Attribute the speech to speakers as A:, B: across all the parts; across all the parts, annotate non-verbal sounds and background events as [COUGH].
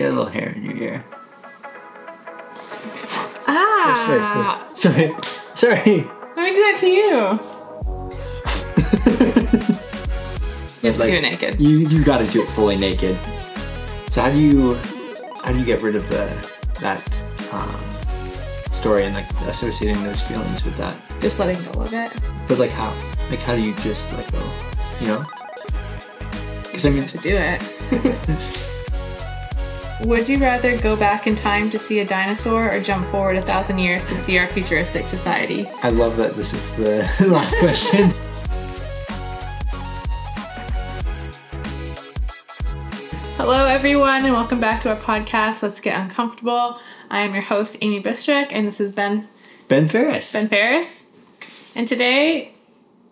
A: Get a little hair in your ear.
B: Ah,
A: Sorry, sorry, sorry.
B: let me do that to you. You have to
A: Like,
B: do it naked.
A: You you got to do it fully naked. So how do you how do you get rid of the that um, story and like associating those feelings with that?
B: Just letting go of it.
A: But like how? Like how do you just let go? You know? Because I mean,
B: have to do it. [LAUGHS] Would you rather go back in time to see a dinosaur or jump forward a thousand years to see our futuristic society?
A: I love that this is the [LAUGHS] last question.
B: Hello, everyone, and welcome back to our podcast, Let's Get Uncomfortable. I am your host, Amy Bistric, and this is Ben
A: Ben Ferris.
B: Ben Ferris. And today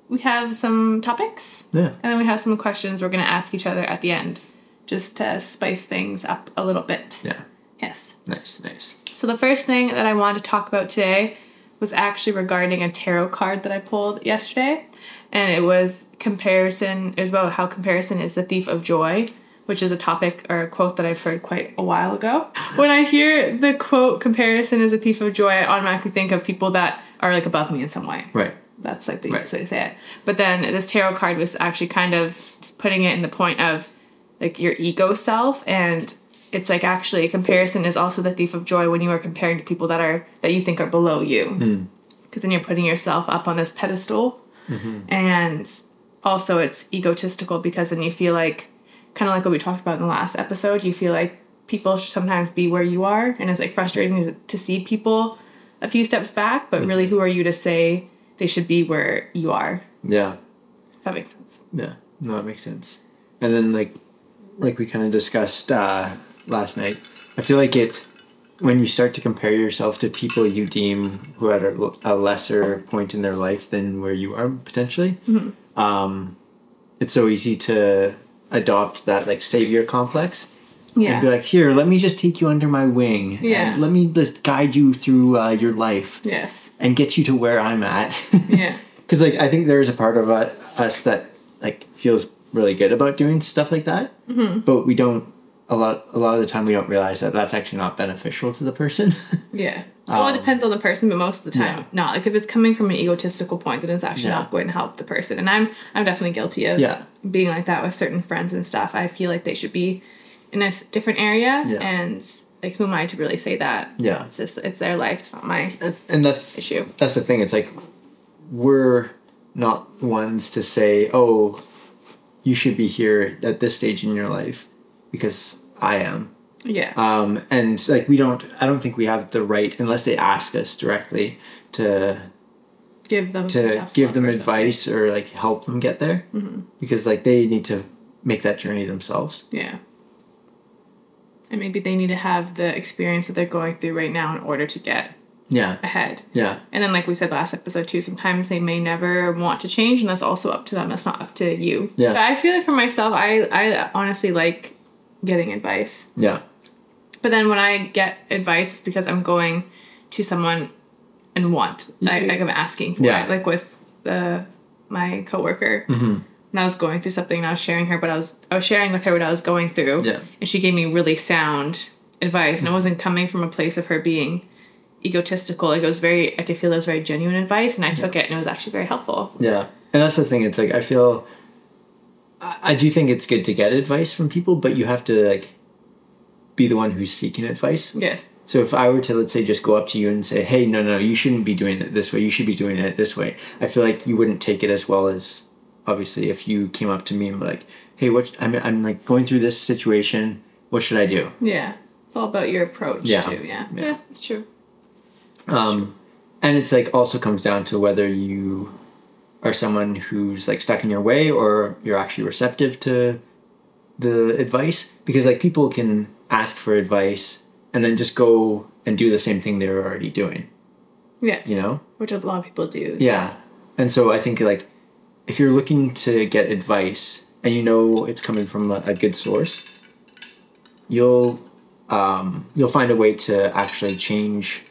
B: we have some topics,
A: Yeah.
B: and then we have some questions we're going to ask each other at the end, just to spice things up a little bit.
A: Yeah.
B: Yes.
A: Nice. Nice.
B: So the first thing that I wanted to talk about today was actually regarding a tarot card that I pulled yesterday, and it was comparison. It was about how comparison is the thief of joy, which is a topic or a quote that I've heard quite a while ago. [LAUGHS] When I hear the quote "comparison is a thief of joy," I automatically think of people that are like above me in some way.
A: Right.
B: That's like the
A: Right.
B: easiest way to say it. But then this tarot card was actually kind of putting it in the point of like your ego self and it's like actually comparison is also the thief of joy when you are comparing to people that are that you think are below you. Hmm. Because then you're putting yourself up on this pedestal. Mm-hmm. And also it's egotistical because then you feel like kind of like what we talked about in the last episode you feel like people should sometimes be where you are and it's like frustrating to, to see people a few steps back but really mm-hmm. who are you to say they should be where you are?
A: Yeah.
B: if that makes sense.
A: Yeah. No, that makes sense. And then like like we kind of discussed uh, last night, I feel like it when you start to compare yourself to people you deem who are at a, a lesser point in their life than where you are potentially, um, it's so easy to adopt that like savior complex
B: yeah
A: and be like, here, let me just take you under my wing.
B: Yeah.
A: And let me just guide you through uh, your life
B: yes
A: and get you to where I'm at.
B: yeah [LAUGHS]
A: Because like I think there is a part of uh, us that like feels really good about doing stuff like that, mm-hmm. but we don't. A lot, a lot of the time, we don't realize that that's actually not beneficial to the person. [LAUGHS]
B: Yeah. well, it depends on the person, but most of the time,
A: Um, yeah.
B: not. Like if it's coming from an egotistical point, then it's actually
A: Yeah.
B: not going to help the person. And I'm, I'm definitely guilty of
A: Yeah.
B: being like that with certain friends and stuff. I feel like they should be in a different area,
A: Yeah.
B: and like who am I to really say that?
A: Yeah.
B: It's just it's their life. It's not my
A: and, and that's
B: issue.
A: that's the thing. It's like we're not ones to say, "Oh, you should be here at this stage in your life," because I am.
B: Yeah.
A: Um, and like we don't, I don't think we have the right unless they ask us directly to
B: give them
A: to give them
B: or something.
A: advice or like help them get there because like they need to make that journey themselves
B: Yeah. And maybe they need to have the experience that they're going through right now in order to get
A: yeah
B: ahead.
A: yeah
B: And then, like we said last episode too, sometimes they may never want to change, and that's also up to them. That's not up to you.
A: Yeah.
B: But I feel like for myself, I I honestly like getting advice.
A: yeah
B: But then when I get advice, it's because I'm going to someone and want. I, like I'm asking for
A: Yeah.
B: it. Like with the my coworker.
A: Mm-hmm.
B: And I was going through something, and I was sharing her, but I was I was sharing with her what I was going through.
A: Yeah.
B: And she gave me really sound advice, and it wasn't coming from a place of her being egotistical. Like it was very, I could feel it was very genuine advice, and I took it, and it was actually very helpful.
A: yeah and that's the thing it's like i feel I, I do think it's good to get advice from people but you have to like be the one who's seeking advice
B: Yes.
A: so if i were to let's say just go up to you and say hey no no you shouldn't be doing it this way you should be doing it this way i feel like you wouldn't take it as well as obviously if you came up to me and were like hey what i'm, I'm like going through this situation what should i do
B: Yeah. It's all about your approach
A: Yeah.
B: too. Yeah.
A: Yeah.
B: Yeah, it's true.
A: Um, and it's like also comes down to whether you are someone who's like stuck in your way or you're actually receptive to the advice. Because like people can ask for advice and then just go and do the same thing they're already doing.
B: Yes.
A: you know?
B: Which a lot of people do.
A: yeah. And so i think like if you're looking to get advice and you know it's coming from a, a good source you'll um, you'll find a way to actually change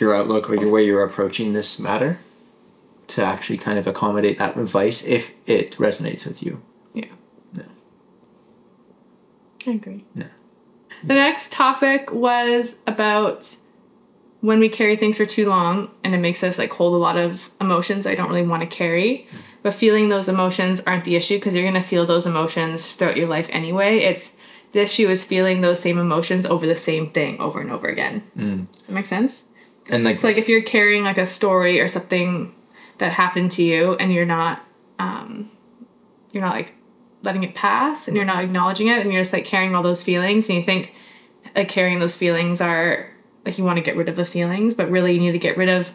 A: your outlook or your way you're approaching this matter to actually kind of accommodate that advice if it resonates with you
B: Yeah.
A: Yeah.
B: I agree. Yeah. The next topic was about when we carry things for too long and it makes us like hold a lot of emotions I don't really want to carry. Mm-hmm. But feeling those emotions aren't the issue because you're going to feel those emotions throughout your life anyway. It's the issue is feeling those same emotions over the same thing over and over again. Mm. Does that make sense?
A: And like,
B: So like if you're carrying like a story or something that happened to you and you're not um you're not like letting it pass and you're not acknowledging it and you're just like carrying all those feelings and you think like carrying those feelings are like you want to get rid of the feelings but really you need to get rid of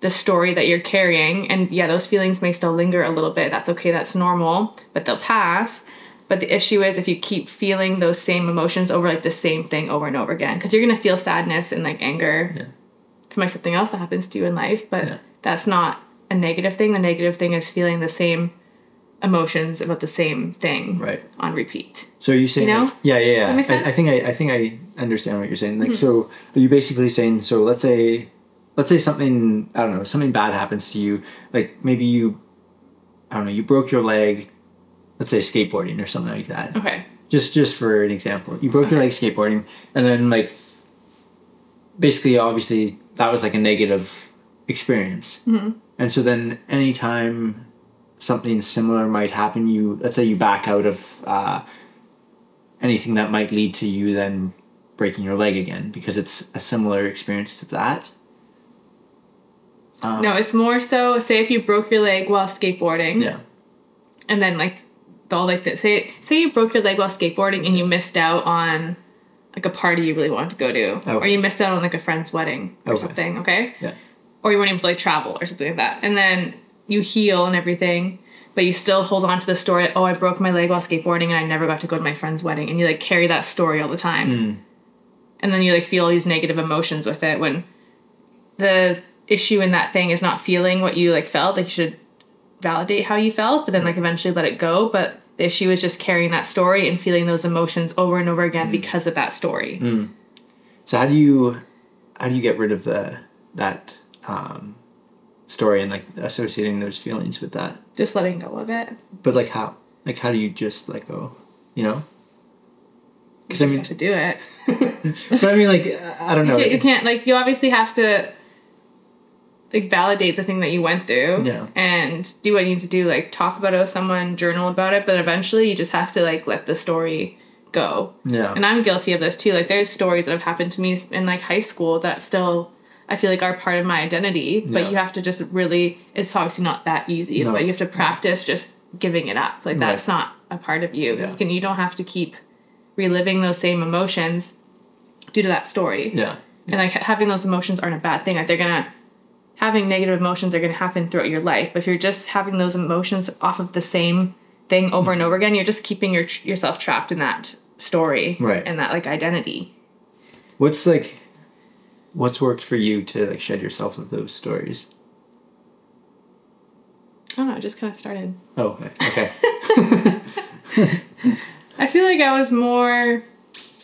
B: the story that you're carrying and yeah those feelings may still linger a little bit. That's okay. That's normal but they'll pass. But the issue is if you keep feeling those same emotions over like the same thing over and over again because you're going to feel sadness and like anger
A: Yeah.
B: From like something else that happens to you in life but
A: Yeah.
B: that's not a negative thing the negative thing is feeling the same emotions about the same thing
A: right.
B: on repeat
A: So are you saying?
B: You know?
A: like- yeah, yeah, yeah. I, I think I, I think I understand what you're saying. Like, mm-hmm. so are you basically saying? So let's say, let's say something I don't know, something bad happens to you. Like maybe you, I don't know, you broke your leg. Let's say skateboarding or something like that.
B: okay
A: Just just for an example, you broke your leg skateboarding, and then like, basically, obviously, that was like a negative experience. Mm-hmm. And so then, anytime something similar might happen, you let's say you back out of uh, anything that might lead to you then breaking your leg again because it's a similar experience to that.
B: no it's more so say if you broke your leg while skateboarding
A: Yeah.
B: and then like all like the, say say you broke your leg while skateboarding and you missed out on like a party you really wanted to go to. Oh.
A: Or
B: you missed out on like a friend's wedding or
A: Okay.
B: something okay?
A: Yeah.
B: or you weren't able to like travel or something like that. And then you heal and everything but you still hold on to the story oh i broke my leg while skateboarding and i never got to go to my friend's wedding. And you like carry that story all the time. Hmm. And then you like feel all these negative emotions with it when the issue in that thing is not feeling what you like felt. Like you should validate how you felt but then like eventually let it go. But the she was just carrying that story and feeling those emotions over and over again because of that story
A: So how do you how do you get rid of the that um, story and like associating those feelings with that?
B: just letting go of it
A: But like how like how do you just let go? You know? Because I mean,
B: have to do it [LAUGHS]
A: but I mean, like I don't know.
B: you, can't, you can't like you obviously have to like validate the thing that you went through
A: Yeah.
B: and do what you need to do like talk about it with someone journal about it but eventually you just have to like let the story go
A: Yeah.
B: and i'm guilty of this too like there's stories that have happened to me in like high school that still i feel like are part of my identity but
A: Yeah.
B: you have to just really it's obviously not that easy
A: No.
B: but you have to practice just giving it up like that's not a part of you
A: Yeah.
B: you can you don't have to keep reliving those same emotions due to that story
A: yeah.
B: and like having those emotions aren't a bad thing like they're gonna having negative emotions are gonna happen throughout your life but if you're just having those emotions off of the same thing over and over again you're just keeping your yourself trapped in that story
A: Right.
B: and that like identity
A: What's like what's worked for you to like shed yourself of those stories?
B: i don't know it just kind of started
A: Oh, okay. okay. [LAUGHS] [LAUGHS]
B: i feel like i was more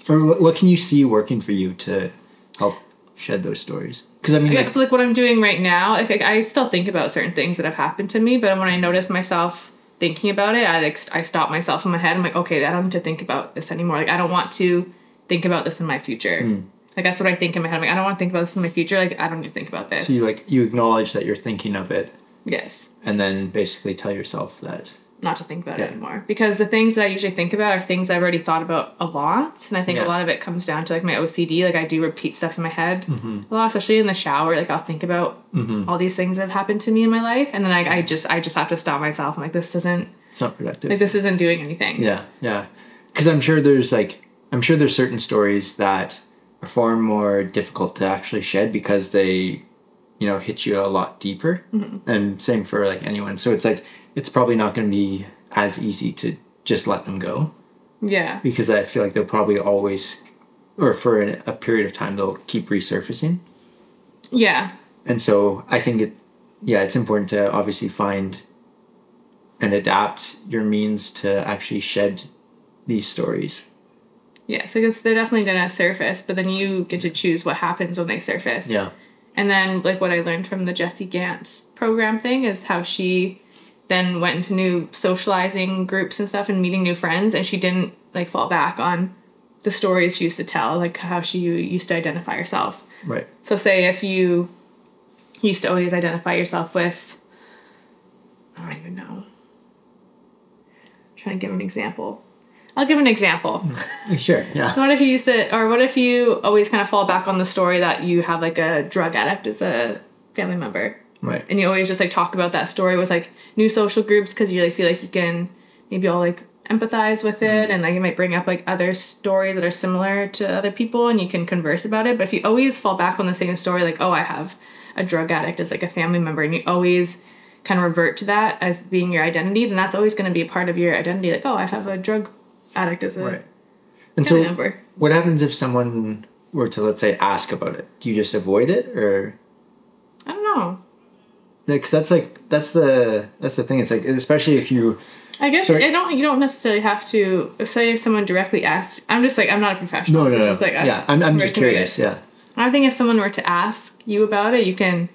A: or what can you see working for you to help shed those stories? Because I mean, like,
B: like what I'm doing right now, like, like I still think about certain things that have happened to me, but when I notice myself thinking about it, I like I stop myself in my head. I'm like, okay, I don't need to think about this anymore. Like I don't want to think about this in my future.
A: Hmm.
B: Like that's what I think in my head. I'm like, I don't want to think about this in my future. Like I don't need to think about this.
A: so you like you acknowledge that you're thinking of it,
B: yes,
A: and then basically tell yourself that
B: not to think about
A: Yeah.
B: it anymore because the things that I usually think about are things I've already thought about a lot, and I think
A: Yeah.
B: a lot of it comes down to like my OCD. Like I do repeat stuff in my head
A: Mm-hmm.
B: a lot, especially in the shower. Like I'll think about all these things that have happened to me in my life, and then I, I just I just have to stop myself. I'm like, this doesn't
A: it's not productive.
B: like this isn't doing anything.
A: Yeah, yeah. Because I'm sure there's like I'm sure there's certain stories that are far more difficult to actually shed because they, you know, hit you a lot deeper. And same for like anyone. So it's like it's probably not going to be as easy to just let them go
B: Yeah.
A: because I feel like they'll probably always, or for a, a period of time, they'll keep resurfacing.
B: Yeah.
A: And so I think it, yeah, it's important to obviously find and adapt your means to actually shed these stories.
B: Yeah. So I guess they're definitely gonna surface, but then you get to choose what happens when they surface.
A: Yeah.
B: And then like what I learned from the Jessie Gantz program thing is how she then went into new socializing groups and stuff and meeting new friends and she didn't like fall back on the stories she used to tell, like how she used to identify herself.
A: Right.
B: So say if you used to always identify yourself with I don't even know. I'm trying to give an example. I'll give an example. [LAUGHS]
A: Sure. Yeah.
B: So what if you used to, or what if you always kind of fall back on the story that you have like a drug addict as a family member,
A: Right.
B: and you always just like talk about that story with like new social groups because you like feel like you can maybe all like empathize with it, mm-hmm. and like you might bring up like other stories that are similar to other people, and you can converse about it. But if you always fall back on the same story, like oh I have a drug addict as like a family member, and you always kind of revert to that as being your identity, then that's always going to be a part of your identity. Like oh I have a drug addict as a
A: Right. And
B: family
A: so,
B: member.
A: what happens if someone were to let's say ask about it? Do you just avoid it, or
B: I don't know.
A: Because that's like that's the that's the thing. It's like especially if you
B: I guess
A: Sorry.
B: I don't. You don't necessarily have to. If say if someone directly asks, I'm just like I'm not a professional.
A: no no
B: so
A: no
B: Just like
A: yeah I'm I'm just curious yeah
B: I think if someone were to ask you about it, you can,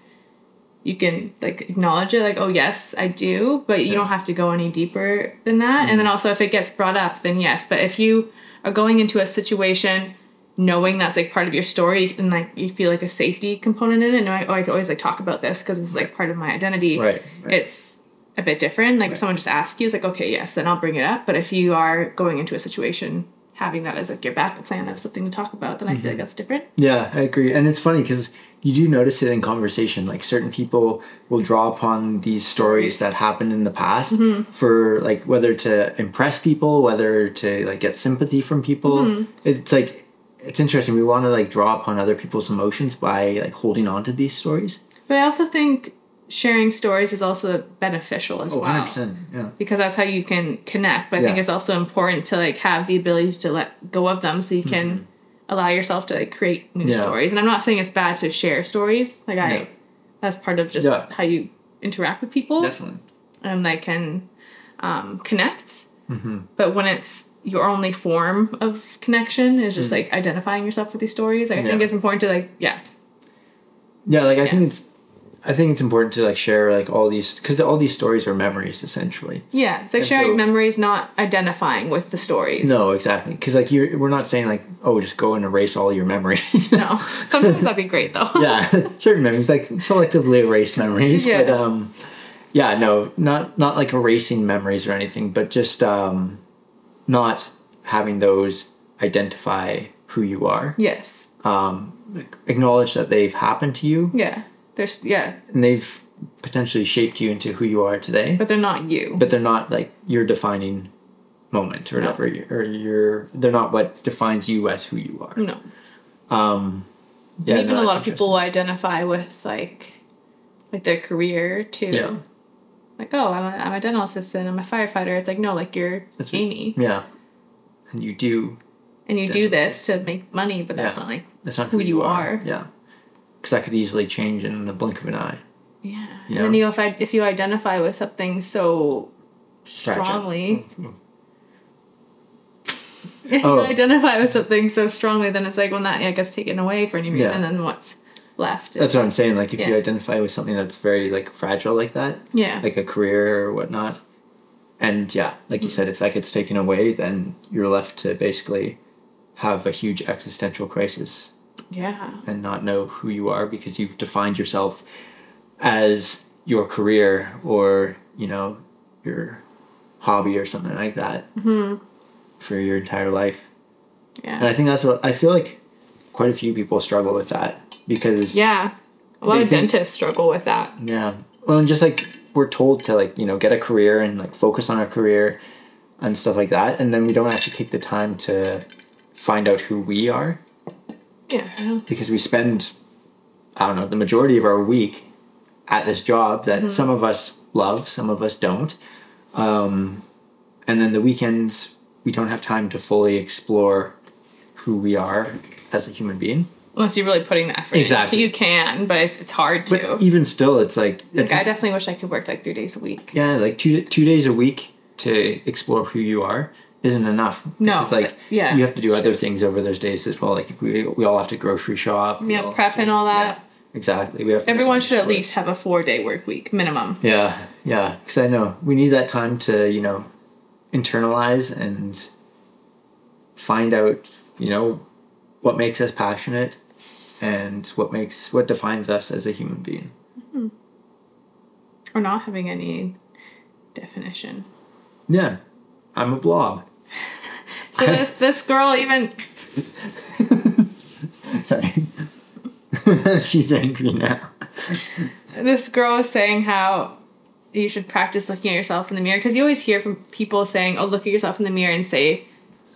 B: you can like acknowledge it, like oh yes I do, but you don't have to go any deeper than that. And then
A: Mm-hmm.
B: also if it gets brought up, then yes. But if you are going into a situation knowing that's like part of your story and like you feel like a safety component in it, knowing oh I could always like talk about this because it's like part of my identity.
A: Right, right.
B: It's a bit different. Like if someone just asks you, it's like okay yes, then I'll bring it up. But if you are going into a situation having that as like your backup plan of something to talk about, then I
A: Mm-hmm.
B: feel like that's different.
A: Yeah, I agree. And it's funny because you do notice it in conversation. Like certain people will draw upon these stories that happened in the past
B: Mm-hmm.
A: for like whether to impress people, whether to like get sympathy from people.
B: Mm-hmm.
A: It's like it's interesting. We want to like draw upon other people's emotions by like holding on to these stories.
B: But I also think sharing stories is also beneficial as
A: Oh,
B: well.
A: 100%. Yeah.
B: Because that's how you can connect. But I think it's also important to like have the ability to let go of them so you can allow yourself to like create new
A: Mm-hmm. Yeah.
B: stories. And I'm not saying it's bad to share stories. Like I
A: Yeah.
B: that's part of just
A: Yeah.
B: how you interact with people
A: Definitely.
B: and they can um, connect.
A: Mm-hmm.
B: But when it's your only form of connection is just like identifying yourself with these stories, like I think
A: Mm.
B: It's important to like yeah
A: Yeah, like I
B: Yeah.
A: think it's I think it's important to like share like all these because all these stories are memories essentially.
B: yeah it's like
A: And
B: sharing
A: so-
B: memories, not identifying with the stories.
A: No, exactly. Because like you're, we're not saying like, oh, just go and erase all your memories. [LAUGHS]
B: No, sometimes that'd be great though. [LAUGHS]
A: yeah, [LAUGHS] certain memories, like selectively erase memories.
B: Yeah.
A: But um, yeah, no, not not like erasing memories or anything, but just um, not having those identify who you are.
B: Yes.
A: Um, acknowledge that they've happened to you
B: Yeah. There's yeah,
A: and they've potentially shaped you into who you are today.
B: but they're not you.
A: but they're not like your defining moment or
B: No.
A: whatever or your they're not what defines you as who you are
B: no.
A: um yeah
B: Even
A: no,
B: a lot of people identify with like like their career too.
A: Yeah.
B: Like, oh, I'm a, I'm a dental assistant, I'm a firefighter. It's like, no, like you're
A: That's
B: Amy.
A: interesting. yeah and you do
B: And you do this to make money, but that's
A: Yeah.
B: not like
A: that's not
B: Who you are.
A: yeah because that could easily change in the blink of an eye
B: yeah.
A: You
B: And then
A: know?
B: you if I if you identify with something so strongly mm, mm. [LAUGHS]
A: Oh.
B: if
A: Oh.
B: you identify with something so strongly, then it's like when that yeah, gets taken away for any reason,
A: Yeah.
B: then what's left?
A: that's what i'm saying like if you identify with something that's very like fragile like that
B: yeah.
A: like a career or whatnot and yeah like you
B: Mm-hmm.
A: said if that gets taken away then you're left to basically have a huge existential crisis
B: yeah.
A: and not know who you are because you've defined yourself as your career or you know your hobby or something like that for your entire life Yeah. and i think that's what i feel like quite a few people struggle with that because
B: Yeah. A lot of
A: think-
B: dentists struggle with that.
A: yeah well and just like we're told to like you know get a career and like focus on our career and stuff like that and then we don't actually take the time to find out who we are
B: Yeah.
A: Because we spend I don't know the majority of our week at this job that some of us love, some of us don't, um, and then the weekends we don't have time to fully explore who we are as a human being.
B: Unless you're really putting the effort. in.
A: Exactly.
B: You can, but it's it's hard to.
A: But even still, it's like it's,
B: like I definitely wish I could work like three days a week.
A: yeah, like two two days a week to explore who you are isn't enough.
B: No,
A: because like
B: yeah,
A: you have to do
B: it's
A: other things over those days as well. Like we we all have to grocery shop.
B: Meal prep and all that.
A: yeah, exactly. We have
B: Everyone should at least have a four day work week minimum.
A: Yeah, yeah. Because I know we need that time to, you know, internalize and find out you know, what makes us passionate and what makes what defines us as a human being. Hmm.
B: Or not having any definition.
A: Yeah. I'm a blob. [LAUGHS]
B: So this this girl even [LAUGHS]
A: Sorry. [LAUGHS] She's angry now.
B: this girl was saying how you should practice looking at yourself in the mirror because you always hear from people saying, "Oh, look at yourself in the mirror and say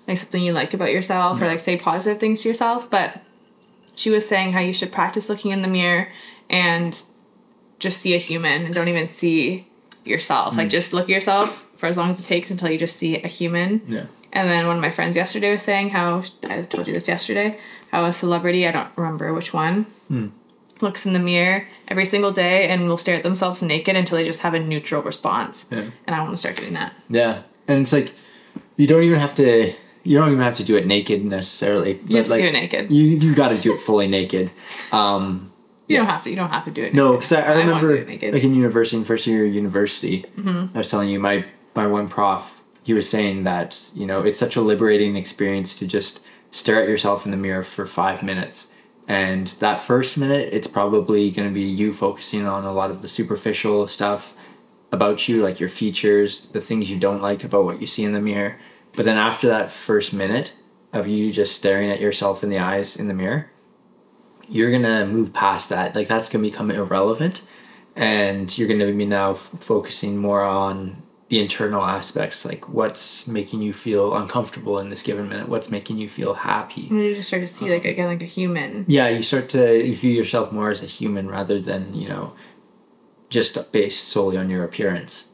B: like something you like about yourself or like say positive things to yourself." But she was saying how you should practice looking in the mirror and just see a human and don't even see yourself. Like mm. just look at yourself for as long as it takes until you just see a human.
A: Yeah.
B: And then one of my friends yesterday was saying how I told you this yesterday how a celebrity I don't remember which one hmm. looks in the mirror every single day and will stare at themselves naked until they just have a neutral response.
A: Yeah.
B: And I want to start doing that.
A: Yeah. And it's like you don't even have to you don't even have to do it naked necessarily.
B: You have to do it naked.
A: You you got to do it fully naked. Um
B: You don't have to. You don't have to do it.
A: No, because I, I remember
B: naked.
A: like in university, in first year of university,
B: Mm-hmm.
A: I was telling you my my one prof, he was saying that you know it's such a liberating experience to just stare at yourself in the mirror for five minutes, and that first minute, it's probably going to be you focusing on a lot of the superficial stuff about you, like your features, the things you don't like about what you see in the mirror. But then after that first minute of you just staring at yourself in the eyes in the mirror, you're gonna move past that. Like that's gonna become irrelevant, and you're gonna be now f- focusing more on the internal aspects, like what's making you feel uncomfortable in this given minute, what's making you feel happy.
B: And you just start to see like again like a human.
A: Yeah, you start to you view yourself more as a human rather than you know, just based solely on your appearance,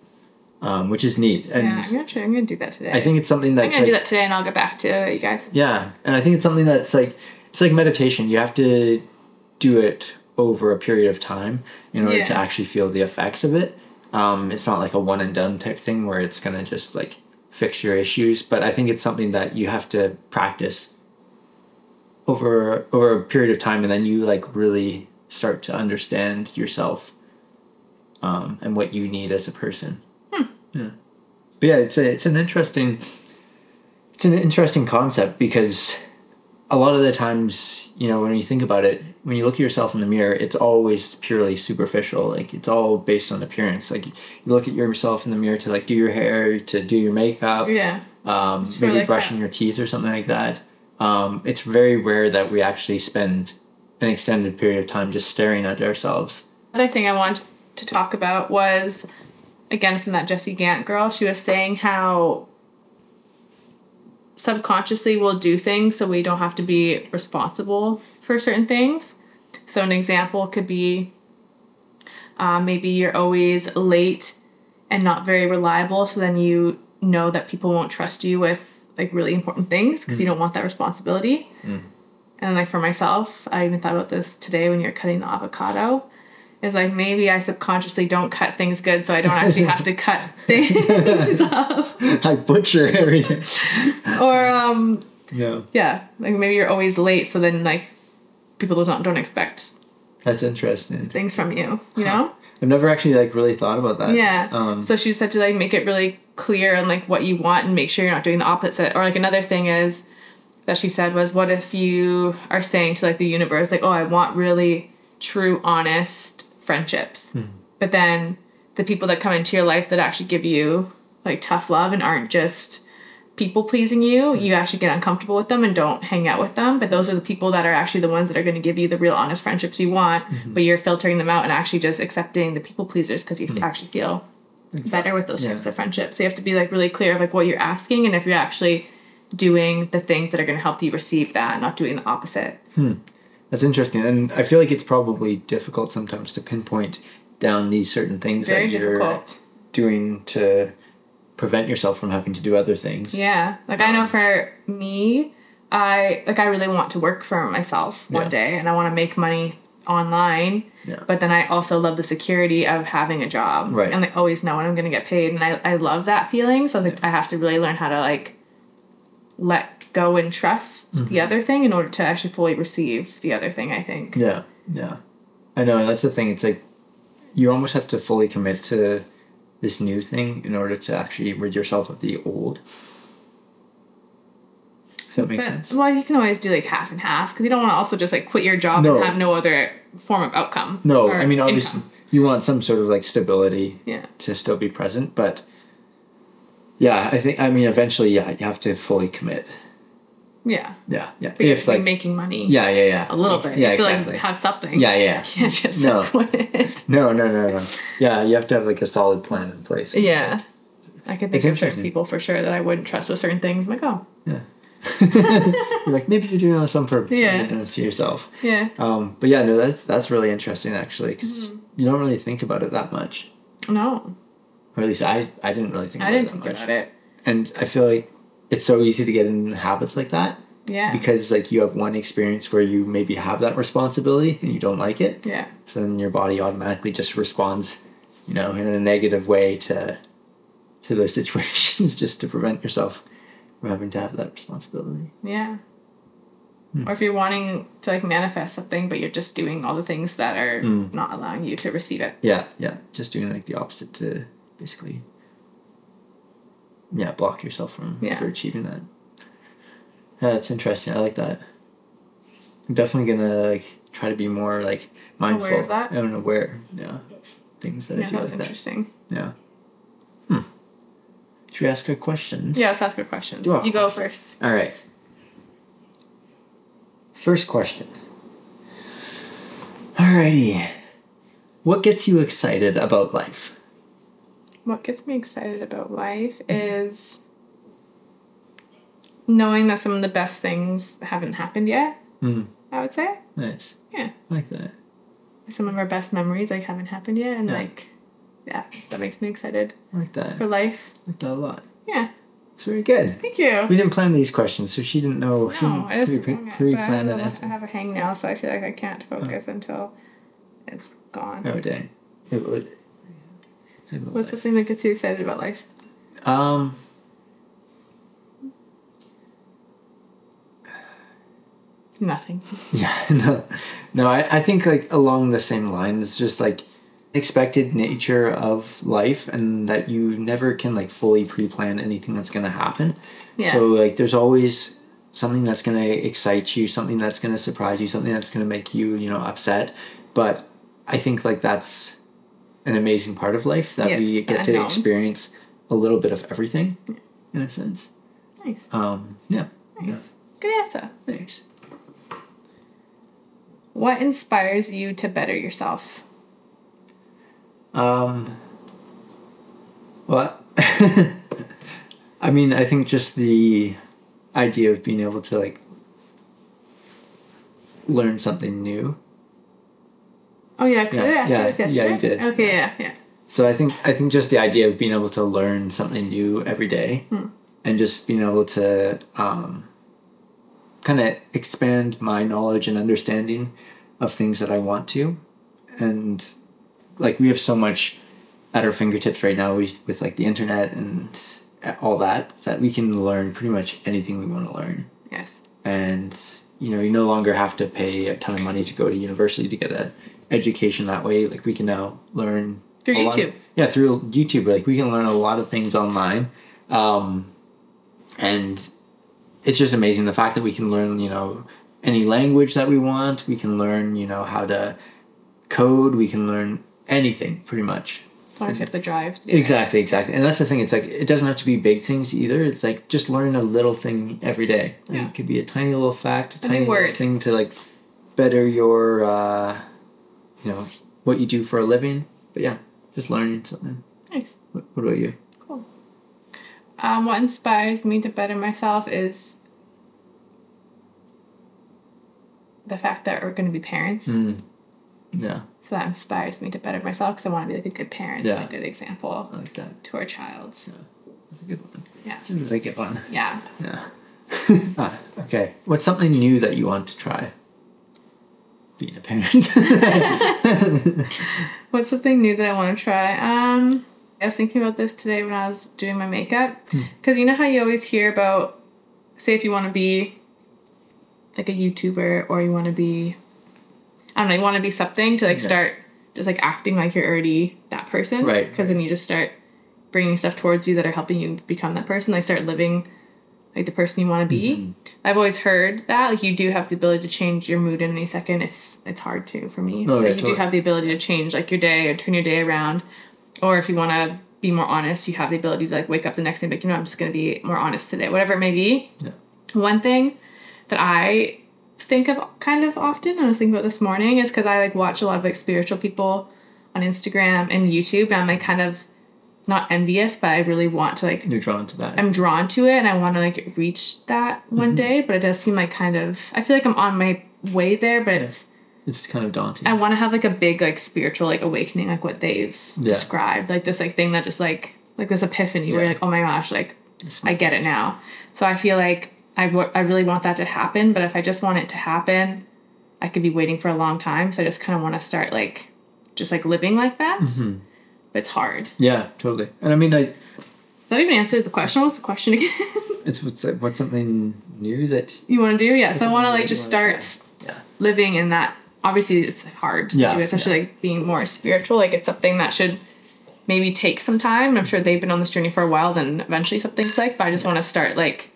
A: um, which is neat. And
B: yeah, I'm gonna. I'm gonna do that today.
A: I think it's something that's
B: I'm gonna
A: like,
B: do that today, and I'll get back to you guys.
A: Yeah, and I think it's something that's like it's like meditation. You have to do it over a period of time in order to actually feel the effects of it. Um, it's not like a one and done type thing where it's gonna just like fix your issues. But I think it's something that you have to practice over over a period of time, and then you like really start to understand yourself um, and what you need as a person. Yeah, but yeah, it's a it's an interesting it's an interesting concept because a lot of the times, you know, when you think about it, when you look at yourself in the mirror, it's always purely superficial. Like it's all based on appearance. Like you look at yourself in the mirror to like do your hair, to do your makeup,
B: Yeah.
A: um, maybe
B: like,
A: brushing your teeth or something like that. Um, it's very rare that we actually spend an extended period of time just staring at ourselves.
B: Another thing I wanted to talk about was again from that Jessie Gant girl. She was saying how subconsciously we'll do things so we don't have to be responsible for certain things. So an example could be uh, maybe you're always late and not very reliable, so then you know that people won't trust you with like really important things because you don't want that responsibility. And like for myself, I even thought about this today when you're cutting the avocado. Is like maybe I subconsciously don't cut things good, so I don't actually have to cut [LAUGHS] things [LAUGHS] up.
A: I butcher everything.
B: Or um,
A: No,
B: yeah, like maybe you're always late, so then like people don't don't expect
A: that's interesting.
B: things from you. You know?
A: I've never actually like really thought about that.
B: Yeah.
A: Um,
B: so she said to like make it really clear on like what you want and make sure you're not doing the opposite. Or like another thing is that she said was what if you are saying to like the universe like oh I want really true honest friendships. Hmm. But then the people that come into your life that actually give you like tough love and aren't just people pleasing you, hmm. you actually get uncomfortable with them and don't hang out with them. But those are the people that are actually the ones that are going to give you the real honest friendships you want. Mm-hmm. But you're filtering them out and actually just accepting the people pleasers because you hmm. actually feel better with those types of friendships. So you have to be like really clear of like what you're asking and if you're actually doing the things that are going to help you receive that, not doing the opposite.
A: That's interesting, and I feel like it's probably difficult sometimes to pinpoint down these certain things
B: Very
A: that you're
B: difficult.
A: doing to prevent yourself from having to do other things.
B: Yeah. Like I know um, for me, I like I really want to work for myself one
A: Yeah.
B: day and I want to make money online.
A: Yeah.
B: But then I also love the security of having a job.
A: Right.
B: And like always know when I'm gonna get paid. And I, I love that feeling. So I was like I have to really learn how to like let go and trust
A: Mm-hmm.
B: the other thing in order to actually fully receive the other thing, I think.
A: Yeah, yeah. I know that's the thing. It's like you almost have to fully commit to this new thing in order to actually rid yourself of the old. If that makes
B: But,
A: sense.
B: well, you can always do like half and half because you don't want to also just like quit your job
A: No.
B: and have no other form of outcome.
A: No, I mean obviously
B: income.
A: you want some sort of like stability
B: Yeah.
A: to still be present, but yeah, I think I mean eventually, yeah, you have to fully commit.
B: Yeah.
A: Yeah, yeah.
B: But
A: if like
B: making money.
A: yeah, yeah, yeah,
B: A little bit.
A: Yeah,
B: you have to
A: exactly.
B: like have something.
A: yeah, yeah. [LAUGHS]
B: You can't just
A: No.
B: quit. [LAUGHS]
A: No, no, no, no. Yeah, you have to have like a solid plan in place.
B: yeah. I could think
A: It's
B: of certain people for sure that I wouldn't trust with certain things. I'm like, oh, Yeah. [LAUGHS]
A: You're like maybe you're doing this on purpose.
B: Yeah.
A: You're doing to yourself.
B: yeah.
A: Um, but yeah, no, that's that's really interesting actually because
B: Mm-hmm.
A: you don't really think about it that much,
B: No,
A: or at least I I didn't really think.
B: I
A: about
B: didn't think
A: much.
B: about it.
A: And I feel like it's so easy to get in habits like that
B: Yeah.
A: because like you have one experience where you maybe have that responsibility and you don't like it,
B: yeah.
A: so then your body automatically just responds, you know, in a negative way to to those [LAUGHS] situations just to prevent yourself from having to have that responsibility.
B: Yeah.
A: Hmm.
B: Or if you're wanting to like manifest something, but you're just doing all the things that are
A: Hmm.
B: not allowing you to receive it.
A: Yeah, yeah, just doing like the opposite to basically, yeah, block yourself from
B: Yeah.
A: for achieving that. Yeah, that's interesting. I like that. I'm definitely gonna like try to be more like mindful
B: Aware of that?
A: and aware. Yeah, things that
B: Yeah,
A: I do
B: that was
A: like that.
B: interesting.
A: Yeah. Hmm. Should we ask her questions?
B: Yeah, let's ask her questions. You go first.
A: All right. First question. Alrighty. What gets you excited about life?
B: What gets me excited about life is knowing that some of the best things haven't happened yet.
A: Hmm.
B: I would say
A: Nice.
B: Yeah.
A: I like that.
B: some of our best memories like haven't happened yet, and
A: Yeah.
B: like, yeah, that makes me excited
A: I like that.
B: for life.
A: I like that a lot.
B: Yeah,
A: It's very good.
B: thank you.
A: We didn't plan these questions, so she didn't know. She
B: No,
A: didn't
B: I just
A: pre- pre-
B: but I, have
A: an
B: a-
A: answer.
B: I have a hang now, so I feel like I can't focus until it's gone.
A: Oh dang! It would.
B: What's the thing that gets you excited about life?
A: Um.
B: Nothing. [LAUGHS]
A: Yeah, no, no. I, I think like along the same line, it's just like expected nature of life, and that you never can like fully pre-plan anything that's gonna happen.
B: Yeah.
A: So like, there's always something that's gonna excite you, something that's gonna surprise you, something that's gonna make you you know upset. But I think like that's an amazing part of life that we
B: Yes, the
A: get to experience a little bit of everything, in a sense.
B: Nice.
A: Um. Yeah.
B: Nice. Good answer.
A: Thanks.
B: What inspires you to better yourself?
A: Um. What? [LAUGHS] I mean, I think just the idea of being able to like learn something new.
B: Oh yeah, 'cause
A: Yeah,
B: you
A: yeah,
B: this
A: yeah, you did.
B: Okay, yeah, yeah.
A: So I think I think just the idea of being able to learn something new every day, and just being able to um, kind of expand my knowledge and understanding of things that I want to, and like we have so much at our fingertips right now with, with like the internet and all that that we can learn pretty much anything we want to learn
B: Yes.
A: and you know you no longer have to pay a ton of money to go to university to get a education that way like we can now learn
B: Through
A: lot of-
B: YouTube.
A: yeah through youtube like we can learn a lot of things online um, and it's just amazing the fact that we can learn you know any language that we want we can learn you know how to code we can learn anything pretty much
B: As long as you have the drive do it.
A: Exactly, exactly. And that's the thing. It's like it doesn't have to be big things either. It's like just learn a little thing every day. Like,
B: Yeah.
A: It could be a tiny little fact, a tiny
B: word.
A: thing to like better your, uh, you know, what you do for a living. But yeah, just learning something.
B: Nice.
A: What, what about you?
B: Um, what inspires me to better myself is the fact that we're going to be parents.
A: Mm. Yeah,
B: So that inspires me to better myself because I want to be like a good parent
A: Yeah.
B: and a good example
A: I like that.
B: to our child. Yeah.
A: That's a good one.
B: Yeah.
A: That's a really good one.
B: Yeah.
A: Yeah. [LAUGHS] ah, okay. What's something new that you want to try? Being a parent. [LAUGHS]
B: What's something new that I want to try? Um, I was thinking about this today when I was doing my makeup. Because you know how you always hear about, say, if you want to be like a YouTuber or you want to be, I don't know, you want to be something to like
A: Yeah.
B: start just like acting like you're already that person.
A: Right,
B: Because then you just start bringing stuff towards you that are helping you become that person. Like start living like the person you want to be.
A: Mm-hmm.
B: I've always heard that like you do have the ability to change your mood in any second if it's hard to for me.
A: Oh,
B: Like,
A: yeah,
B: you do have the ability to change like your day or turn your day around, or if you want to be more honest, you have the ability to like wake up the next day and be like, you know, I'm just gonna be more honest today, whatever it may be.
A: Yeah.
B: One thing that I think of kind of often, I was thinking about this morning, is because I like watch a lot of like spiritual people on Instagram and YouTube, and I'm like kind of not envious, but I really want to like
A: You're drawn to that.
B: I'm drawn to it and I want to like reach that one
A: Mm-hmm.
B: day, but it does seem like kind of I feel like I'm on my way there, but it's
A: it's kind of daunting.
B: I want to have like a big like spiritual like awakening like what they've
A: Yeah.
B: described, like this like thing that just like like this epiphany where
A: Yeah.
B: you're like oh my gosh, like I get it now. So I feel like I I really want that to happen, but if I just want it to happen, I could be waiting for a long time. So I just kind of want to start like just like living like that.
A: Mm-hmm.
B: But it's hard.
A: yeah, totally. And I mean, I
B: That even answered the question. What's the question again? [LAUGHS]
A: it's what's what's something new that
B: you want to do? Yeah. So I want to like just start
A: yeah
B: living in that. Obviously, it's hard to
A: Yeah,
B: do, especially like being more spiritual. Like it's something that should maybe take some time. I'm sure they've been on this journey for a while. Then eventually something click. But I just want to start like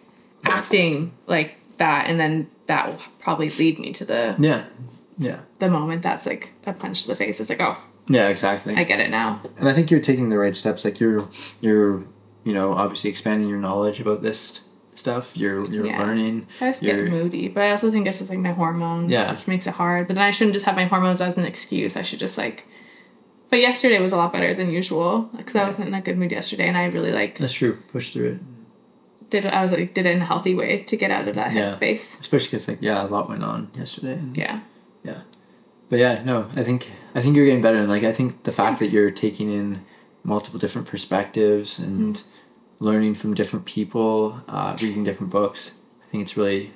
B: acting like that, and then that will probably lead me to the
A: yeah yeah
B: the moment that's like a punch to the face. It's like, oh,
A: yeah exactly.
B: I get it now.
A: and I think you're taking the right steps. Like you're you're you know obviously expanding your knowledge about this stuff. You're you're
B: Yeah.
A: learning.
B: I just get moody, but I also think it's just like my hormones,
A: Yeah.
B: which makes it hard. But then I shouldn't just have my hormones as an excuse. I should just like. But yesterday was a lot better than usual because I wasn't in a good mood yesterday, and I really like
A: That's true. Push through it.
B: did. I was like did it in a healthy way to get out of that
A: Yeah.
B: headspace.
A: Especially because like yeah, a lot went on yesterday. And,
B: Yeah,
A: yeah. But yeah, no, I think I think you're getting better. And like I think the fact
B: Thanks.
A: that you're taking in multiple different perspectives and mm. Learning from different people, uh, reading different books, I think it's really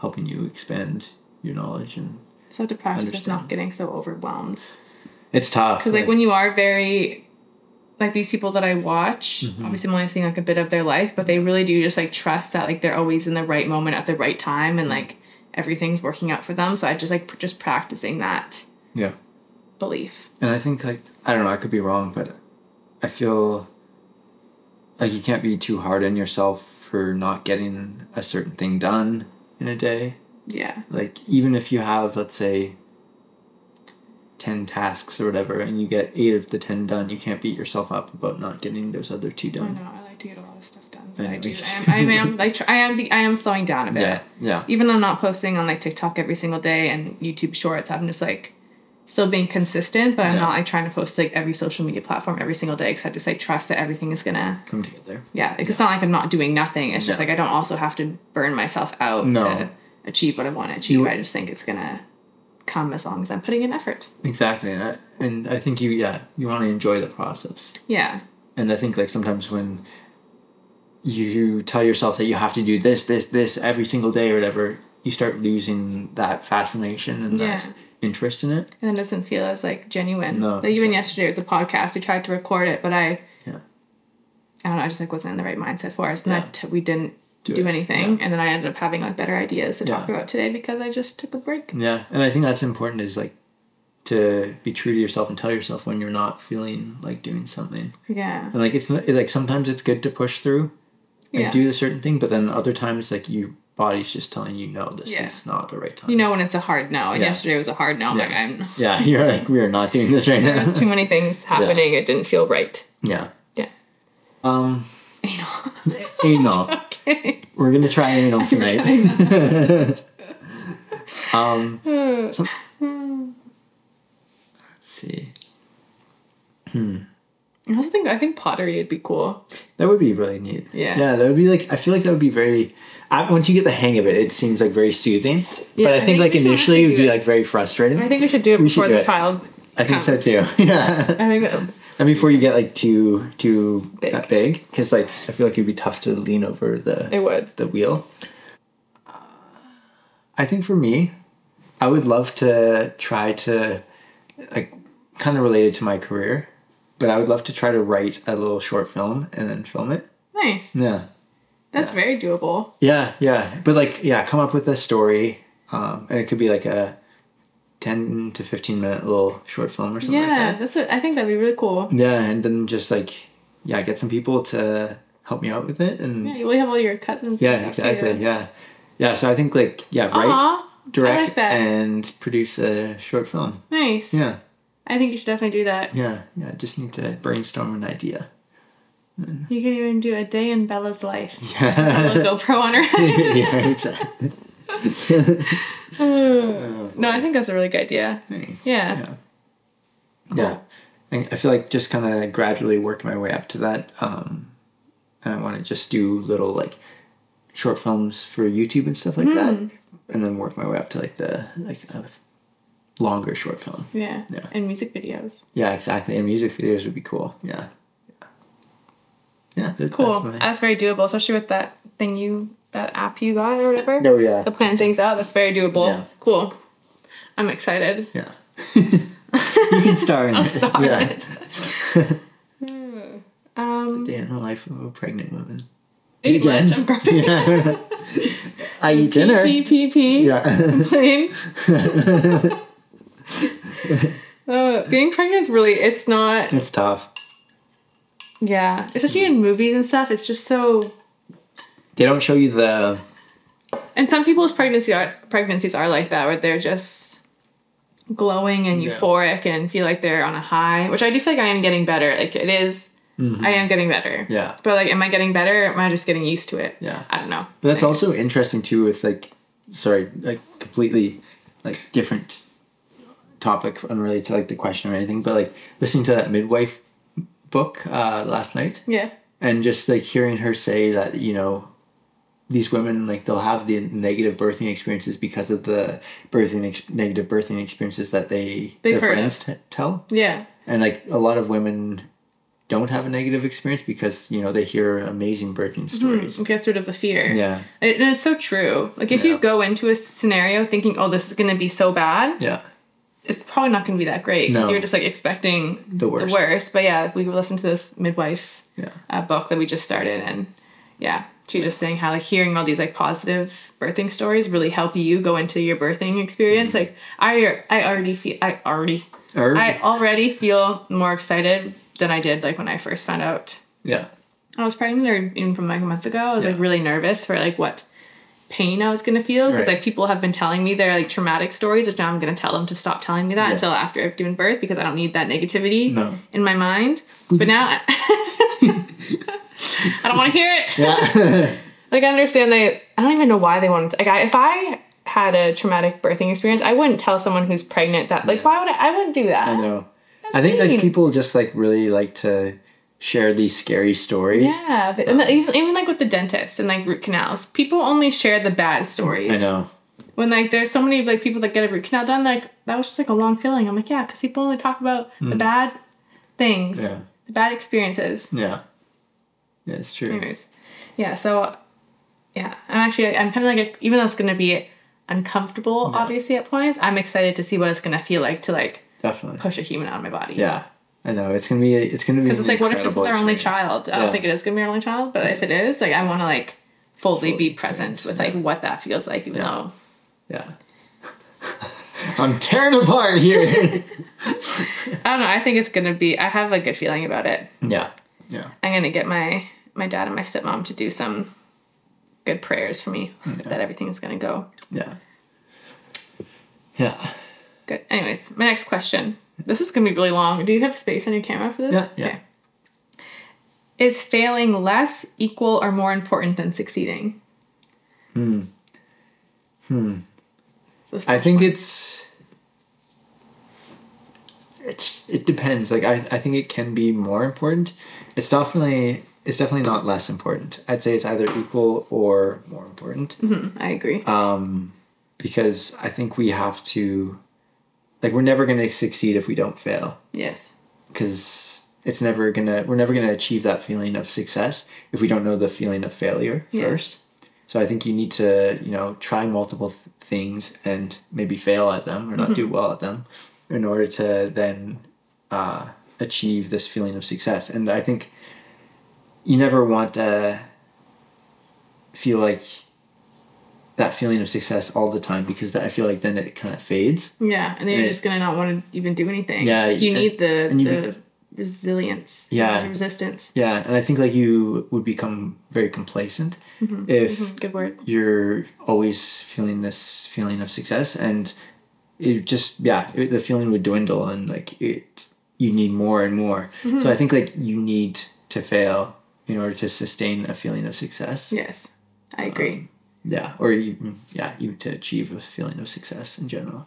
A: helping you expand your knowledge and
B: so to practice with
A: Understand.
B: not getting so overwhelmed.
A: it's tough.
B: Because like when you are very like these people that I watch,
A: Mm-hmm.
B: obviously I'm only seeing like a bit of their life, but they really do just like trust that like they're always in the right moment at the right time and like everything's working out for them. So I just like pr- just practicing that
A: yeah.
B: belief.
A: And I think like I don't know, I could be wrong, but I feel like you can't be too hard on yourself for not getting a certain thing done in a day.
B: Yeah.
A: Like even if you have let's say 10 tasks or whatever and you get 8 of the 10 done, you can't beat yourself up about not getting those other 2
B: I
A: done.
B: know. I like to get a lot of stuff done.
A: I
B: But I, do. I am, I am like I am the, I am slowing down a bit.
A: Yeah. Yeah.
B: Even though I'm not posting on like TikTok every single day and YouTube Shorts, I'm just like still being consistent, but I'm
A: Yeah.
B: not like trying to post like every social media platform every single day because I just like trust that everything is gonna
A: Come together.
B: yeah. Like, it's not like I'm not doing nothing. It's just like I don't also have to burn myself out
A: No.
B: to achieve what I want to achieve.
A: You-
B: I just think it's gonna come as long as I'm putting in effort.
A: Exactly. And I, and I think you yeah, you want to enjoy the process.
B: Yeah.
A: and I think like sometimes when you tell yourself that you have to do this, this, this every single day or whatever, you start losing that fascination and that
B: Yeah.
A: Interest in it.
B: And it doesn't feel as like genuine.
A: No,
B: Like even yesterday with the podcast, we tried to record it, but I
A: Yeah.
B: I don't know, I just like wasn't in the right mindset for us. And
A: Yeah.
B: that t- we didn't
A: Do
B: do, anything.
A: yeah.
B: And then I ended up having like better ideas to talk about today because I just took a break.
A: Yeah, and I think that's important is like to be true to yourself and tell yourself when you're not feeling like doing something.
B: Yeah.
A: And like it's not- like sometimes it's good to push through and
B: Yeah.
A: do a certain thing, but then other times like your body's just telling you no, this
B: Yeah.
A: is not the right time.
B: You know when it's a hard no. And
A: Yeah.
B: yesterday was a hard no. I'm
A: Yeah.
B: like I'm [LAUGHS]
A: Yeah, you're like we are not doing this right [LAUGHS] now.
B: there's too many things [LAUGHS] happening. It didn't feel right.
A: yeah.
B: Yeah.
A: Um,
B: Anal.
A: anal.
B: okay.
A: We're gonna try anal tonight. um, some- let's see.
B: I also think I think pottery would be cool.
A: That would be really neat.
B: Yeah.
A: Yeah, that would be like. I feel like that would be very. I, once you get the hang of it, it seems like very soothing.
B: Yeah,
A: but I
B: I
A: think,
B: think
A: like initially it would be
B: it.
A: like very frustrating.
B: I think we should do it
A: We
B: before the
A: it.
B: child.
A: I think so too. [LAUGHS] yeah.
B: I think that
A: And before you get like too too
B: Big.
A: that big, because like I feel like it'd be tough to lean over the
B: it would.
A: the wheel. Uh, I think for me, I would love to try to, like, kind of related to my career, but I would love to try to write a little short film and then film it.
B: Nice.
A: Yeah.
B: That's very doable.
A: Yeah, yeah. But like, yeah, come up with a story, um, and it could be like a ten to fifteen minute little short film or something
B: Yeah,
A: like that.
B: that's what I think that'd be really cool.
A: Yeah, and then just like, yeah, get some people to help me out with it and
B: Yeah, you will have all your cousins.
A: yeah, exactly.
B: Too.
A: Yeah. Yeah. So I think like yeah, write,
B: Aw,
A: direct,
B: like
A: and produce a short film.
B: nice.
A: Yeah.
B: I think you should definitely do that.
A: Yeah. Yeah. Just need to brainstorm an idea.
B: You can even do a day in Bella's life. [LAUGHS]
A: Yeah.
B: A GoPro on her. [LAUGHS]
A: yeah. Exactly. [LAUGHS]
B: no, I think that's a really good idea.
A: Nice.
B: Yeah.
A: Yeah. Yeah. I I feel like just kind of gradually work my way up to that. Um, and I want to just do little like short films for YouTube and stuff like
B: Hmm.
A: that, and then work my way up to like the like a longer short film.
B: Yeah.
A: Yeah.
B: And music videos.
A: Yeah, exactly. And music videos would be cool. Yeah. Yeah. Yeah. that-
B: Cool.
A: That's my...
B: That's very doable, especially with that thing you, that app you got or whatever.
A: Oh yeah.
B: To plan things out. That's very doable.
A: Yeah.
B: Cool. I'm excited.
A: Yeah. you can star in [LAUGHS]
B: I'll
A: it.
B: start
A: yeah.
B: it. [LAUGHS] Um,
A: Day in the life of a pregnant woman.
B: eat
A: Again.
B: lunch. I'm grumpy.
A: Yeah. [LAUGHS] I eat dinner.
B: Pee, pee, pee.
A: Yeah.
B: Plain. [LAUGHS] uh, being pregnant is really, it's not,
A: it's tough.
B: yeah. Especially in movies and stuff, it's just so
A: They don't show you the
B: And some people's pregnancy are, pregnancies are like that, where they're just glowing and
A: Yeah.
B: euphoric and feel like they're on a high, which I do feel like I am getting better. Like it is- I am getting better.
A: Mm-hmm. Yeah.
B: But like, am I getting better? Or am I just getting used to it?
A: Yeah.
B: I don't know.
A: But that's
B: Like,
A: also interesting too with like sorry, like completely like different topic unrelated to like the question or anything, but like listening to that midwife book uh last night
B: Yeah.
A: and just like hearing her say that, you know, these women like they'll have the negative birthing experiences because of the birthing ex- negative birthing experiences that they
B: They've
A: their friends t- tell
B: Yeah.
A: and like a lot of women don't have a negative experience because you know they hear amazing birthing stories
B: It gets rid of the fear.
A: yeah
B: It- and it's so true. Like if you go into a scenario thinking, "Oh, this is going to be so bad,"
A: yeah
B: it's probably not going to be that great because
A: No.
B: you're just like expecting
A: The worst.
B: The worst. But yeah, we listened to this midwife
A: yeah
B: uh, book that we just started, and yeah, she just saying how like hearing all these like positive birthing stories really help you go into your birthing experience.
A: Mm-hmm.
B: Like I, I already feel, I already, I already feel more excited than I did like when I first found out
A: yeah
B: I was pregnant or even from like a month ago. I was like really nervous for like what pain I was gonna feel because
A: Right.
B: like people have been telling me their like traumatic stories, which now I'm gonna tell them to stop telling me that
A: Yeah.
B: until after I've given birth because I don't need that negativity
A: No.
B: in my mind. But now [LAUGHS] I don't want to hear it.
A: yeah [LAUGHS]
B: Like I understand they. I don't even know why they wanted. To, like I, if I had a traumatic birthing experience, I wouldn't tell someone who's pregnant that. Like why would I? I wouldn't do that.
A: i know i think like people just like really like to share these scary stories?
B: Yeah, and even, even like with the dentist and like root canals, people only share the bad stories.
A: i know.
B: When like there's so many like people that get a root canal done like that was just like a long filling i'm like yeah because people only talk about the bad things
A: Hmm. yeah.
B: the bad experiences.
A: Yeah. Yeah it's true.
B: Anyways yeah so yeah i'm actually i'm kind of like even though it's gonna be uncomfortable obviously at points i'm excited to see what it's gonna feel like to like
A: definitely.
B: push a human out of my body.
A: Yeah i know it's gonna be it's gonna be
B: because it's like what if this is our only child? I
A: Yeah.
B: don't think it is gonna be our only child but if it is like i want to like fully be present with like what that feels like even
A: Yeah.
B: though
A: yeah. [LAUGHS] I'm tearing apart here. [LAUGHS]
B: I don't know i think it's gonna be i have a good feeling about it.
A: Yeah yeah.
B: I'm gonna get my my dad and my stepmom to do some good prayers for me that everything's gonna go.
A: Yeah. Yeah.
B: Good. Anyways, my next question. This is gonna be really long. Do you have space on your camera for this?
A: Yeah, yeah.
B: Is failing less, equal, or more important than succeeding?
A: Hmm.
B: Hmm.
A: I think it's it's it depends. Like I, I think it can be more important. It's definitely it's definitely not less important. I'd say it's either equal or more important.
B: I agree.
A: Um because I think we have to like we're never going to succeed if we don't fail
B: yes.
A: because it's never going to we're never going to achieve that feeling of success if we don't know the feeling of failure
B: Yeah.
A: first. So I think you need to, you know, try multiple th- things and maybe fail at them or not do well at them in order to then uh, achieve this feeling of success. And I think you never want to feel like that feeling of success all the time because that, I feel like then it kind of fades.
B: Yeah, and then you're
A: Yeah.
B: just gonna not want to even do anything.
A: Yeah,
B: Like, you
A: and-
B: need the
A: and you
B: the resilience,
A: Yeah.
B: resistance.
A: Yeah, and I think like you would become very complacent
B: Mm-hmm.
A: if
B: Good word.
A: you're always feeling this feeling of success and it just yeah it, the feeling would dwindle and like it you need more and more
B: Mm-hmm.
A: so i think like you need to fail in order to sustain a feeling of success
B: Yes, I agree.
A: Yeah or even yeah even to achieve a feeling of success in general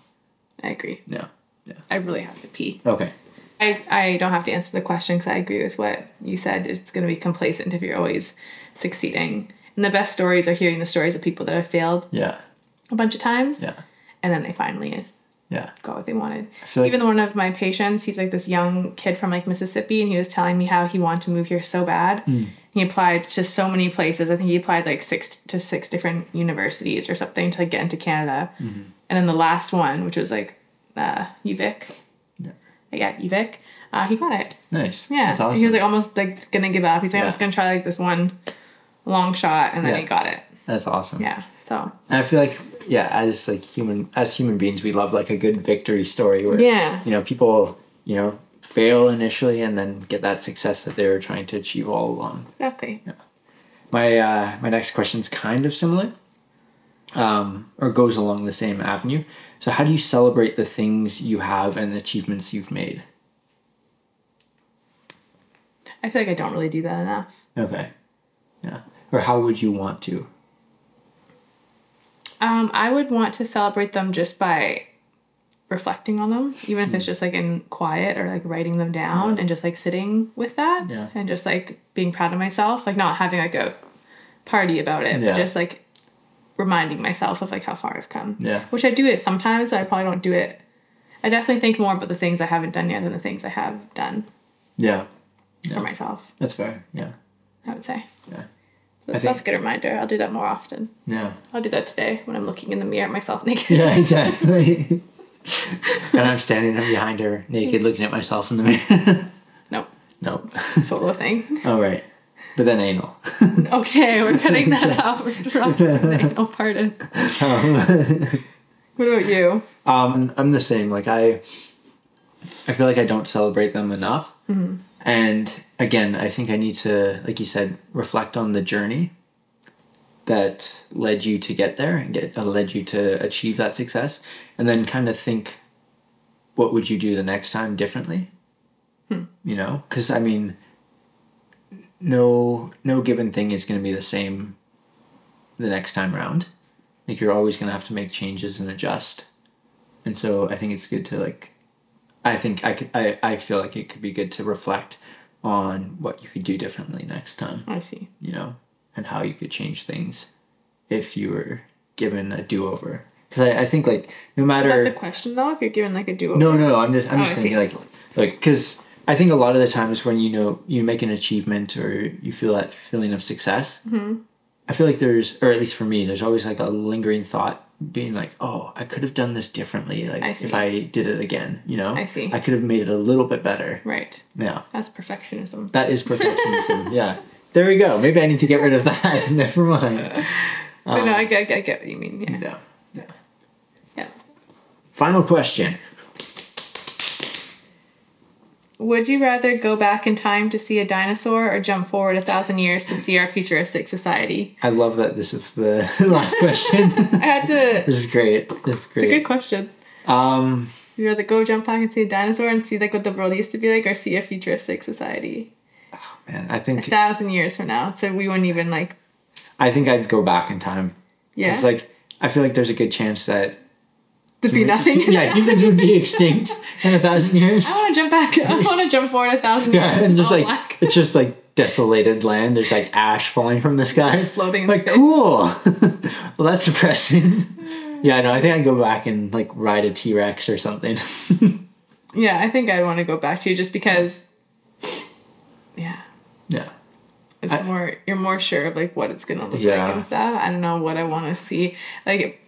B: I agree.
A: yeah yeah.
B: I really have to pee.
A: okay
B: I, I don't have to answer the question because I agree with what you said. It's going to be complacent if you're always succeeding. And the best stories are hearing the stories of people that have failed
A: yeah
B: a bunch of times
A: yeah
B: and then they finally
A: yeah
B: got what they wanted.
A: like-
B: Even one of my patients, he's like this young kid from like Mississippi, and he was telling me how he wanted to move here so bad.
A: Hmm.
B: He applied to so many places. I think he applied like six to six different universities or something to get into Canada.
A: Mm-hmm.
B: And then the last one, which was like uh, UVic,
A: Yeah.
B: yeah, UVic, uh, he got it.
A: nice
B: Yeah,
A: that's awesome
B: he was like almost like gonna give up. He's like, I'm just gonna try like this one long shot, and then
A: Yeah.
B: he got it.
A: that's awesome
B: Yeah, so
A: and i feel like yeah as like human as human beings we love like a good victory story where
B: Yeah.
A: you know people you know fail initially and then get that success that they were trying to achieve all along
B: exactly. Yeah.
A: my uh my next question's kind of similar um or goes along the same avenue so how do you celebrate the things you have and the achievements you've made
B: I feel like I don't really do that enough.
A: okay yeah or how would you want to
B: Um, I would want to celebrate them just by reflecting on them, even if it's
A: Hmm.
B: just like in quiet or like writing them down and just like sitting with that
A: Yeah.
B: and just like being proud of myself, like not having like a party about it,
A: Yeah.
B: but just like reminding myself of like how far I've come.
A: Yeah.
B: Which I do it sometimes, but I probably don't do it. I definitely think more about the things I haven't done yet than the things I have done
A: yeah
B: for myself,
A: that's fair yeah
B: I would say.
A: Yeah.
B: That's,
A: think-
B: that's a good reminder. I'll do that more often.
A: yeah
B: I'll do that today when I'm looking in the mirror at myself [LAUGHS] naked.
A: yeah exactly [LAUGHS] [LAUGHS] and i'm standing there behind her naked looking at myself in the mirror [LAUGHS]
B: Nope.
A: nope
B: Solo thing.
A: all [LAUGHS] right but then anal
B: Okay, we're cutting that out. We're dropping the anal part in. What about you?
A: Um, I'm the same. Like I, I feel like I don't celebrate them enough. And again, I think I need to, like you said, reflect on the journey that led you to get there and get uh, led you to achieve that success, and then kind of think, what would you do the next time differently? You know, because I mean, no, no given thing is going to be the same the next time around. Like you're always going to have to make changes and adjust and so I think it's good to like I think I could I, I feel like it could be good to reflect on what you could do differently next time,
B: I see.
A: you know, and how you could change things if you were given a do over. Because I, I think like no
B: Is that
A: matter
B: the question though? If you're given like a do over?
A: no no I'm just I'm
B: Oh,
A: just
B: I
A: thinking
B: see.
A: like like because I think a lot of the times when you know you make an achievement or you feel that feeling of success,
B: Mm-hmm.
A: I feel like there's or at least for me there's always like a lingering thought being like oh I could have done this differently like
B: I
A: if I did it again you know
B: I see.
A: I could have made it a little bit better
B: Right.
A: yeah
B: That's perfectionism.
A: that is perfectionism [LAUGHS] yeah there we go maybe I need to get rid of that [LAUGHS] never mind [LAUGHS]
B: but no, I get, I get, I get what you mean. Yeah.
A: yeah yeah
B: yeah.
A: final question
B: Would you rather go back in time to see a dinosaur or jump forward a thousand years to see our futuristic society?
A: I love that this is the [LAUGHS] last question
B: I had to.
A: this is great this is great.
B: It's a good question.
A: um
B: you rather go jump back and see a dinosaur and see like what the world used to be like, or see a futuristic society
A: man I
B: a
A: think
B: thousand years from now? So we wouldn't even like.
A: I think I'd go back in time
B: Yeah.
A: It's like I feel like there's a good chance that
B: There'd be nothing. [LAUGHS]
A: yeah, humans would be extinct [LAUGHS] in a thousand years.
B: I want to jump back. I want to jump forward a thousand years.
A: Yeah, and just like
B: black.
A: it's just like desolated land. There's like ash falling from the sky.
B: It's floating in
A: like
B: space.
A: cool. [LAUGHS] well, that's depressing. yeah, no, I think I'd go back and like ride a T Rex or something.
B: Yeah, I think I'd want to go back to you just because. Yeah, it's
A: I-
B: more. You're more sure of like what it's gonna look
A: Yeah.
B: like and stuff. I don't know what I want to see. Like.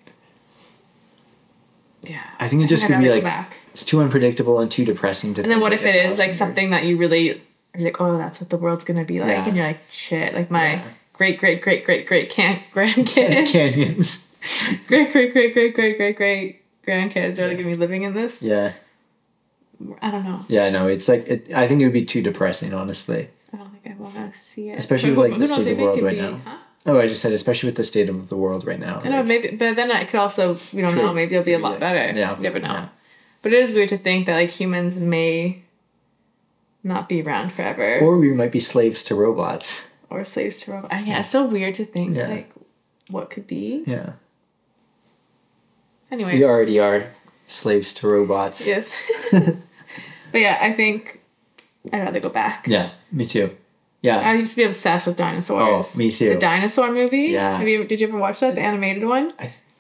B: Yeah.
A: I think it just
B: I'd
A: could be like it's too unpredictable and too depressing to.
B: And then what if it is like
A: years.
B: something that you really are like, oh, that's what the world's gonna be like,
A: Yeah.
B: and you're like, shit, like my
A: Yeah.
B: great great great great great can [LAUGHS] grandkids, [LAUGHS]
A: canyons? [LAUGHS]
B: great great great great great great great grandkids are like gonna be living in this.
A: Yeah,
B: I don't know.
A: Yeah, I know. It's like it, I think it would be too depressing, honestly.
B: I I want to see it.
A: Especially
B: But
A: with,
B: who-
A: like, the
B: knows,
A: state of the world right
B: be-
A: now.
B: huh?
A: Oh, I just said, especially with the state of the world right now.
B: I know,
A: like-
B: maybe, but then it could also, we don't
A: True.
B: know, maybe it'll be a lot better.
A: Yeah.
B: You never know.
A: Yeah.
B: But it is weird to think that like humans may not be around forever or,
A: we might be slaves to robots.
B: Or slaves to robots. Yeah, it's so weird to think
A: Yeah.
B: like what could be.
A: Yeah.
B: Anyway,
A: We already are slaves to robots.
B: yes. [LAUGHS] [LAUGHS] but yeah, I think I'd rather go back.
A: Yeah, me too. Yeah.
B: I used to be obsessed with dinosaurs.
A: Oh, me too.
B: The dinosaur movie.
A: Yeah.
B: Have you? Did you ever watch that? The animated one.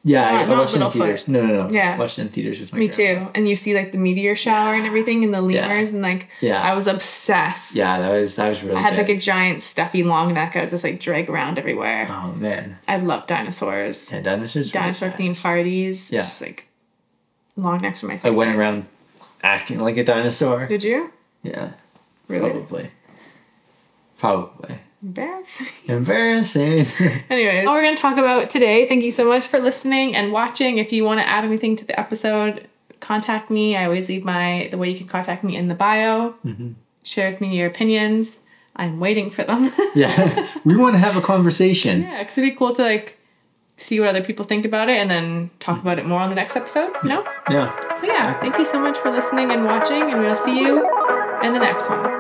A: yeah, I,
B: not-
A: I
B: not
A: watched it in theaters. No, no, no.
B: Yeah.
A: Watched it in theaters with my
B: Me too. And you see like the meteor shower and everything, and the lemurs, and like
A: Yeah.
B: I was obsessed.
A: Yeah, that was that was really
B: I had
A: good.
B: like a giant stuffy long neck I would just like drag around everywhere.
A: Oh man.
B: I love dinosaurs.
A: Yeah, dinosaurs.
B: Dinosaur themed parties.
A: Yeah.
B: Just like long necks are my
A: I went around acting like a dinosaur.
B: Did you?
A: Yeah.
B: Really?
A: Probably. Probably.
B: Embarrassing. [LAUGHS]
A: Embarrassing. [LAUGHS]
B: Anyways, all we're going to talk about today. Thank you so much for listening and watching. If you want to add anything to the episode, contact me. I always leave my the way you can contact me in the bio.
A: Mm-hmm.
B: Share with me your opinions. I'm waiting for them. [LAUGHS]
A: yeah. We want to have a conversation.
B: yeah, because it'd be cool to like see what other people think about it and then talk about it more on the next episode. No?
A: Yeah.
B: So yeah, thank you so much for listening and watching, and we'll see you in the next one.